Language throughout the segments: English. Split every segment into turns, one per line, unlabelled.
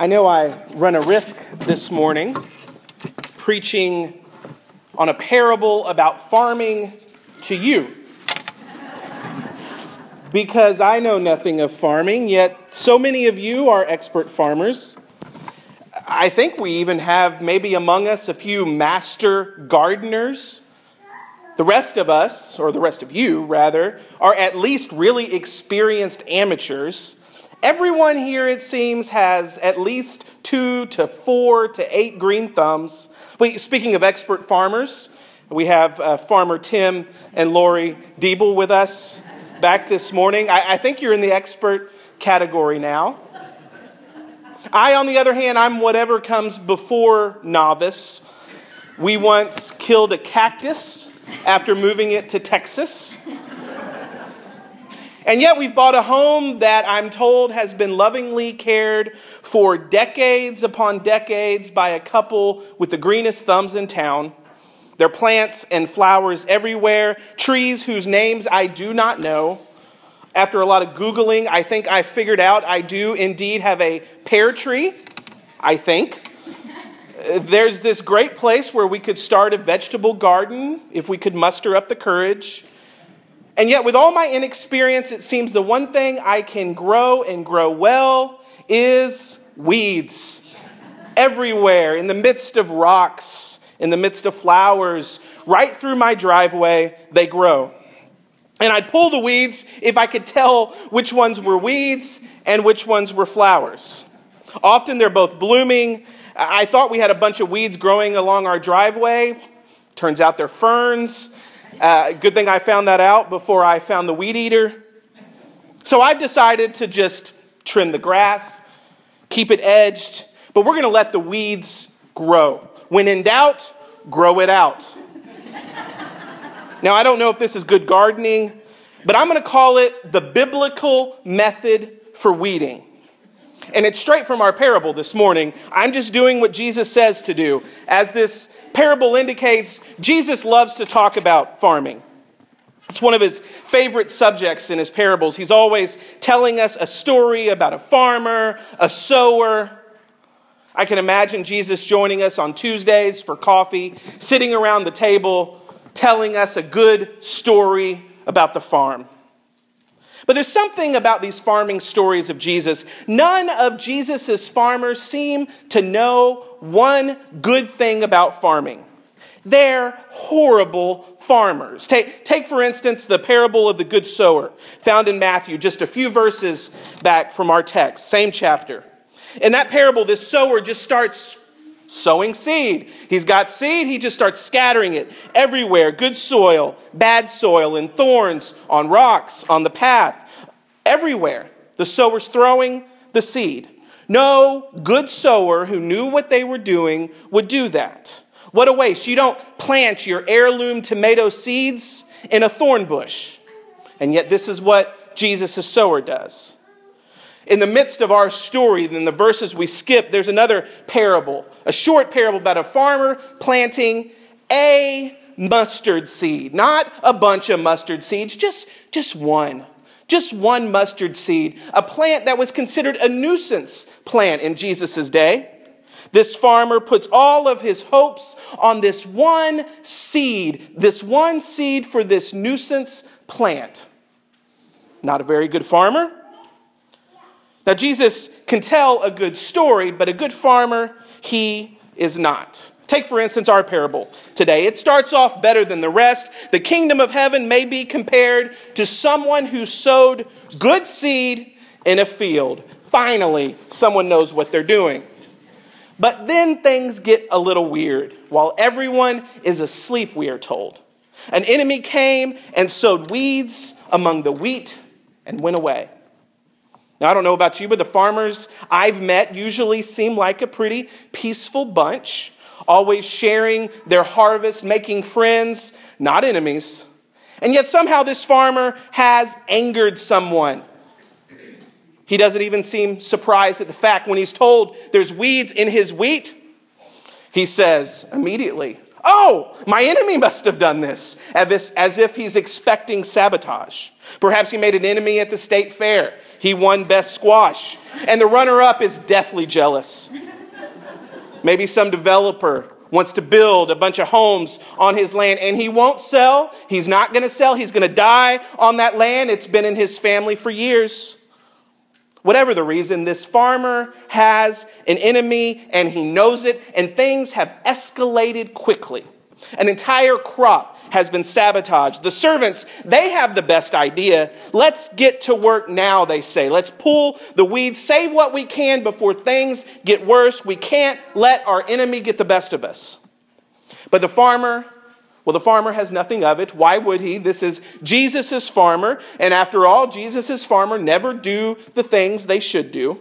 I know I run a risk this morning preaching on a parable about farming to you. Because I know nothing of farming, yet so many of you are expert farmers. I think we even have maybe among us a few master gardeners. The rest of us, or the rest of you rather, are at least really experienced amateurs. Everyone here, it seems, has at least two to four to eight green thumbs. Speaking of expert farmers, we have uh, Farmer Tim and Lori Diebel with us back this morning. I, I think you're in the expert category now. I, on the other hand, I'm whatever comes before novice. We once killed a cactus after moving it to Texas. And yet, we've bought a home that I'm told has been lovingly cared for decades upon decades by a couple with the greenest thumbs in town. There are plants and flowers everywhere, trees whose names I do not know. After a lot of Googling, I think I figured out I do indeed have a pear tree. I think. Uh, there's this great place where we could start a vegetable garden if we could muster up the courage. And yet, with all my inexperience, it seems the one thing I can grow and grow well is weeds. Everywhere, in the midst of rocks, in the midst of flowers, right through my driveway, they grow. And I'd pull the weeds if I could tell which ones were weeds and which ones were flowers. Often they're both blooming. I thought we had a bunch of weeds growing along our driveway. Turns out they're ferns. Uh, good thing I found that out before I found the weed eater. So I've decided to just trim the grass, keep it edged, but we're going to let the weeds grow. When in doubt, grow it out. now, I don't know if this is good gardening, but I'm going to call it the biblical method for weeding. And it's straight from our parable this morning. I'm just doing what Jesus says to do. As this parable indicates, Jesus loves to talk about farming. It's one of his favorite subjects in his parables. He's always telling us a story about a farmer, a sower. I can imagine Jesus joining us on Tuesdays for coffee, sitting around the table, telling us a good story about the farm. But there's something about these farming stories of Jesus. None of Jesus' farmers seem to know one good thing about farming. They're horrible farmers. Take, take, for instance, the parable of the good sower, found in Matthew, just a few verses back from our text, same chapter. In that parable, this sower just starts sowing seed. He's got seed, he just starts scattering it everywhere good soil, bad soil, and thorns on rocks, on the path, everywhere. The sower's throwing the seed. No good sower who knew what they were doing would do that. What a waste. You don't plant your heirloom tomato seeds in a thorn bush. And yet, this is what Jesus' sower does. In the midst of our story, in the verses we skip, there's another parable, a short parable about a farmer planting a mustard seed. Not a bunch of mustard seeds, just, just one. Just one mustard seed, a plant that was considered a nuisance plant in Jesus' day. This farmer puts all of his hopes on this one seed, this one seed for this nuisance plant. Not a very good farmer. Now, Jesus can tell a good story, but a good farmer, he is not. Take, for instance, our parable today. It starts off better than the rest. The kingdom of heaven may be compared to someone who sowed good seed in a field. Finally, someone knows what they're doing. But then things get a little weird. While everyone is asleep, we are told. An enemy came and sowed weeds among the wheat and went away. Now, I don't know about you, but the farmers I've met usually seem like a pretty peaceful bunch, always sharing their harvest, making friends, not enemies. And yet, somehow, this farmer has angered someone. He doesn't even seem surprised at the fact when he's told there's weeds in his wheat. He says immediately, Oh, my enemy must have done this, as if he's expecting sabotage. Perhaps he made an enemy at the state fair. He won best squash, and the runner up is deathly jealous. Maybe some developer wants to build a bunch of homes on his land and he won't sell. He's not going to sell. He's going to die on that land. It's been in his family for years. Whatever the reason, this farmer has an enemy and he knows it, and things have escalated quickly. An entire crop has been sabotaged. The servants, they have the best idea. Let's get to work now, they say. Let's pull the weeds, save what we can before things get worse. We can't let our enemy get the best of us. But the farmer, well, the farmer has nothing of it. Why would he? This is Jesus' farmer. And after all, Jesus' farmer never do the things they should do.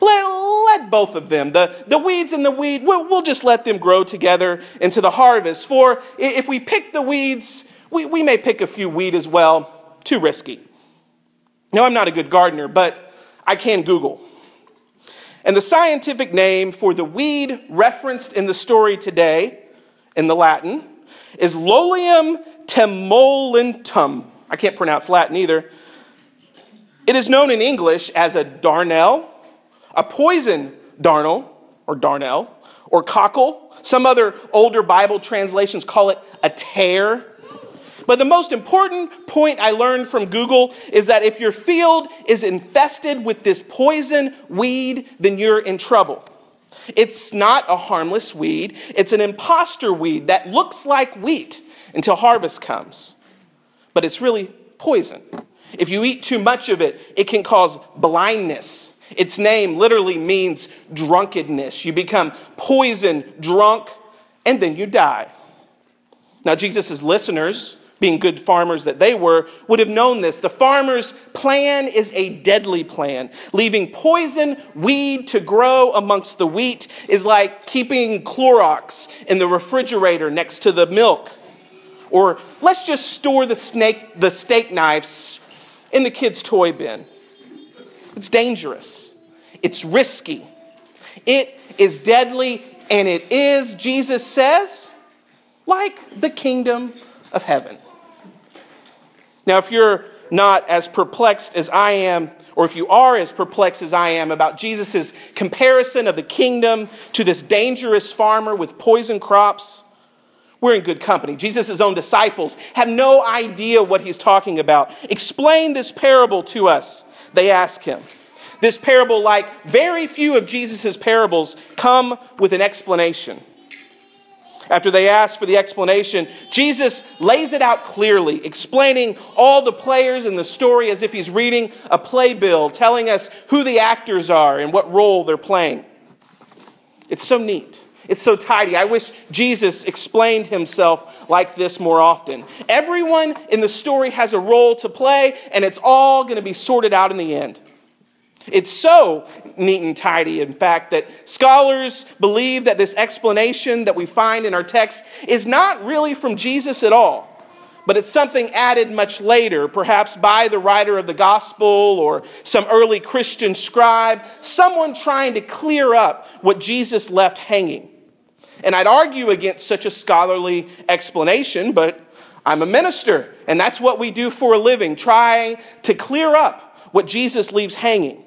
Let, let both of them, the, the weeds and the weed, we'll, we'll just let them grow together into the harvest. For if we pick the weeds, we, we may pick a few weed as well. Too risky. Now, I'm not a good gardener, but I can Google. And the scientific name for the weed referenced in the story today, in the Latin, is Lolium temulentum. I can't pronounce Latin either. It is known in English as a darnel, a poison darnel or darnel or cockle. Some other older Bible translations call it a tare. But the most important point I learned from Google is that if your field is infested with this poison weed, then you're in trouble. It's not a harmless weed, it's an impostor weed that looks like wheat until harvest comes. But it's really poison. If you eat too much of it, it can cause blindness its name literally means drunkenness. You become poisoned, drunk, and then you die. Now, Jesus' listeners, being good farmers that they were, would have known this. The farmer's plan is a deadly plan. Leaving poison weed to grow amongst the wheat is like keeping Clorox in the refrigerator next to the milk. Or let's just store the, snake, the steak knives in the kids' toy bin. It's dangerous, it's risky, it is deadly, and it is, Jesus says, like the kingdom of heaven. Now, if you're not as perplexed as I am, or if you are as perplexed as I am about Jesus' comparison of the kingdom to this dangerous farmer with poison crops, we're in good company. Jesus' own disciples have no idea what he's talking about. Explain this parable to us they ask him. This parable, like very few of Jesus' parables, come with an explanation. After they ask for the explanation, Jesus lays it out clearly, explaining all the players in the story as if he's reading a playbill, telling us who the actors are and what role they're playing. It's so neat. It's so tidy. I wish Jesus explained himself like this more often. Everyone in the story has a role to play, and it's all going to be sorted out in the end. It's so neat and tidy, in fact, that scholars believe that this explanation that we find in our text is not really from Jesus at all, but it's something added much later, perhaps by the writer of the gospel or some early Christian scribe, someone trying to clear up what Jesus left hanging. And I'd argue against such a scholarly explanation, but I'm a minister, and that's what we do for a living, try to clear up what Jesus leaves hanging.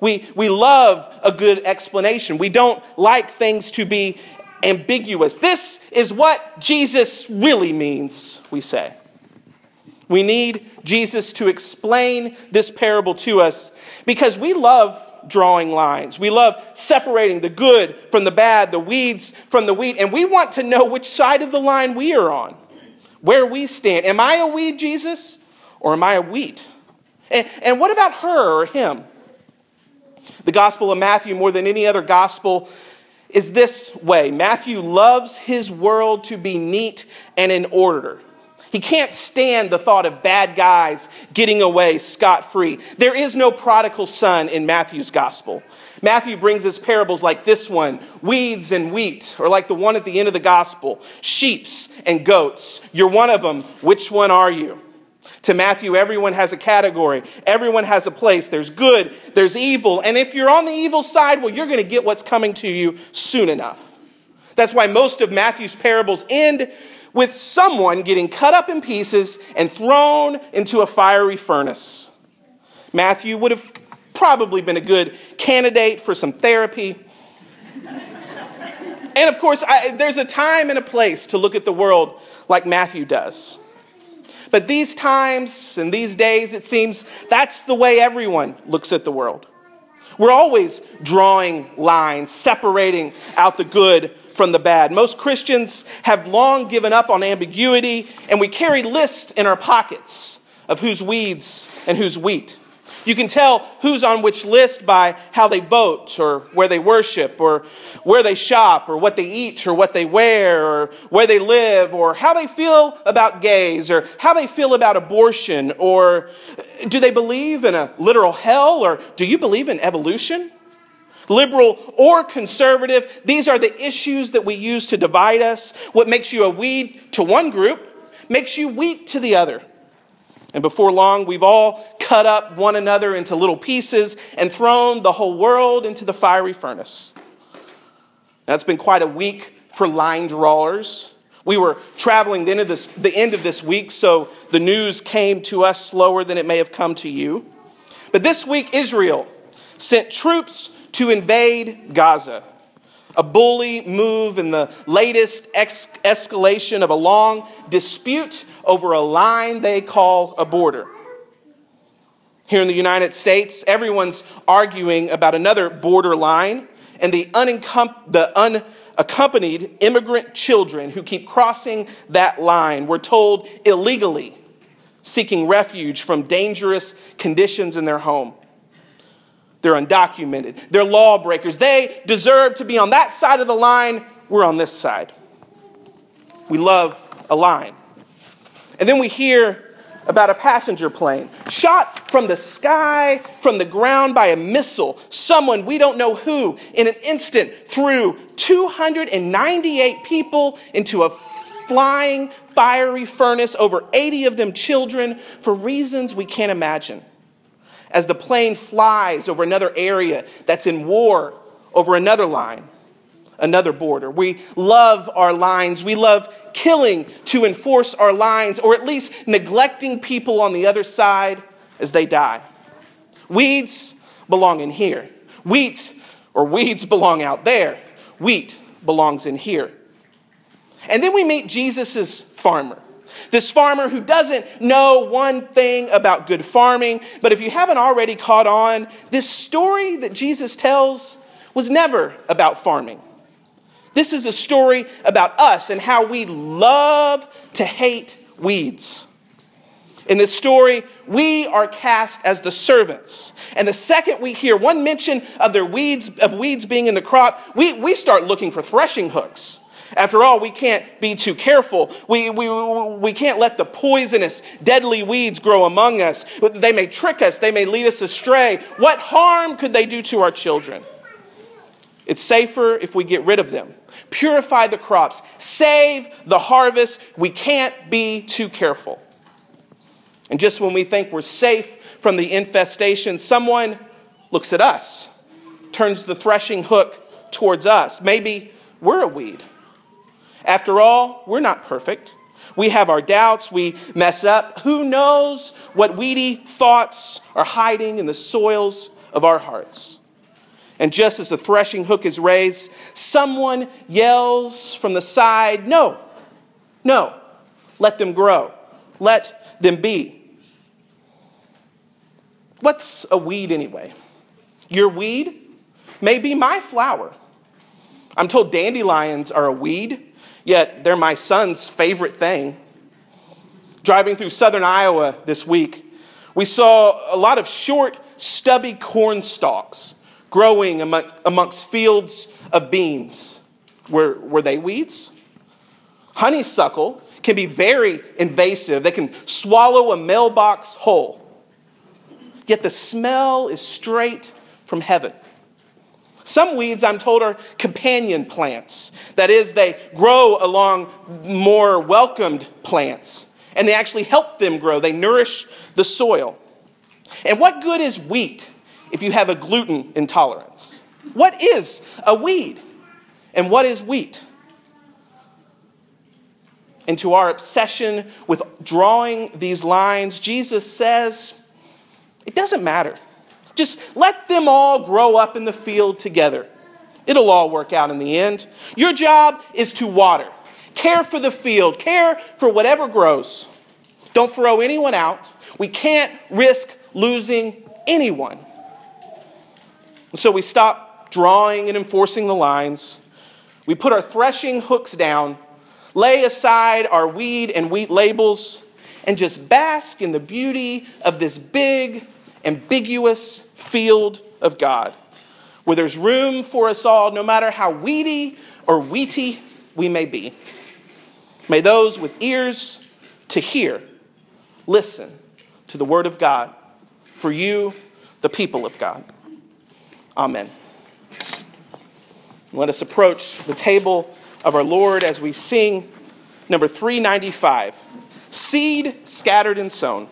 We, we love a good explanation. We don't like things to be ambiguous. This is what Jesus really means, we say. We need Jesus to explain this parable to us because we love drawing lines. We love separating the good from the bad, the weeds from the wheat, and we want to know which side of the line we are on, where we stand. Am I a weed, Jesus, or am I a wheat? And, and what about her or him? The Gospel of Matthew, more than any other gospel, is this way Matthew loves his world to be neat and in order. He can't stand the thought of bad guys getting away scot free. There is no prodigal son in Matthew's gospel. Matthew brings us parables like this one weeds and wheat, or like the one at the end of the gospel sheeps and goats. You're one of them. Which one are you? To Matthew, everyone has a category, everyone has a place. There's good, there's evil. And if you're on the evil side, well, you're going to get what's coming to you soon enough. That's why most of Matthew's parables end with someone getting cut up in pieces and thrown into a fiery furnace. Matthew would have probably been a good candidate for some therapy. and of course, I, there's a time and a place to look at the world like Matthew does. But these times and these days, it seems that's the way everyone looks at the world. We're always drawing lines, separating out the good from the bad. Most Christians have long given up on ambiguity, and we carry lists in our pockets of who's weeds and who's wheat. You can tell who's on which list by how they vote, or where they worship, or where they shop, or what they eat, or what they wear, or where they live, or how they feel about gays, or how they feel about abortion, or do they believe in a literal hell, or do you believe in evolution? Liberal or conservative, these are the issues that we use to divide us. What makes you a weed to one group makes you wheat to the other. And before long, we've all cut up one another into little pieces and thrown the whole world into the fiery furnace. That's been quite a week for line drawers. We were traveling the end, of this, the end of this week, so the news came to us slower than it may have come to you. But this week, Israel sent troops to invade Gaza a bully move in the latest ex- escalation of a long dispute over a line they call a border. Here in the United States, everyone's arguing about another border line and the, unencum- the unaccompanied immigrant children who keep crossing that line. We're told illegally, seeking refuge from dangerous conditions in their home. They're undocumented. They're lawbreakers. They deserve to be on that side of the line. We're on this side. We love a line. And then we hear about a passenger plane shot from the sky, from the ground by a missile. Someone, we don't know who, in an instant threw 298 people into a flying, fiery furnace, over 80 of them children, for reasons we can't imagine as the plane flies over another area that's in war over another line, another border. We love our lines. We love killing to enforce our lines, or at least neglecting people on the other side as they die. Weeds belong in here. Wheat or weeds belong out there. Wheat belongs in here. And then we meet Jesus' farmer. This farmer who doesn't know one thing about good farming, but if you haven't already caught on, this story that Jesus tells was never about farming. This is a story about us and how we love to hate weeds. In this story, we are cast as the servants. And the second we hear one mention of their weeds, of weeds being in the crop, we, we start looking for threshing hooks. After all, we can't be too careful. We, we, we can't let the poisonous, deadly weeds grow among us. They may trick us, they may lead us astray. What harm could they do to our children? It's safer if we get rid of them. Purify the crops, save the harvest. We can't be too careful. And just when we think we're safe from the infestation, someone looks at us, turns the threshing hook towards us. Maybe we're a weed. After all, we're not perfect. We have our doubts, we mess up. Who knows what weedy thoughts are hiding in the soils of our hearts? And just as the threshing hook is raised, someone yells from the side, No, no, let them grow, let them be. What's a weed anyway? Your weed may be my flower. I'm told dandelions are a weed yet they're my son's favorite thing. Driving through southern Iowa this week, we saw a lot of short, stubby corn stalks growing amongst fields of beans. Were, were they weeds? Honeysuckle can be very invasive, they can swallow a mailbox whole. Yet the smell is straight from heaven. Some weeds, I'm told, are companion plants. That is, they grow along more welcomed plants, and they actually help them grow. They nourish the soil. And what good is wheat if you have a gluten intolerance? What is a weed? And what is wheat? and to our obsession with drawing these lines, Jesus says, it doesn't matter. Just let them all grow up in the field together. It'll all work out in the end. Your job is to water, care for the field, care for whatever grows. Don't throw anyone out. We can't risk losing anyone. So we stop drawing and enforcing the lines. We put our threshing hooks down, lay aside our weed and wheat labels, and just bask in the beauty of this big, ambiguous field of God, where there's room for us all, no matter how weedy or wheaty we may be. May those with ears to hear listen to the word of God for you, the people of God. Amen. Let us approach the table of our Lord as we sing number 395 Seed Scattered and Sown.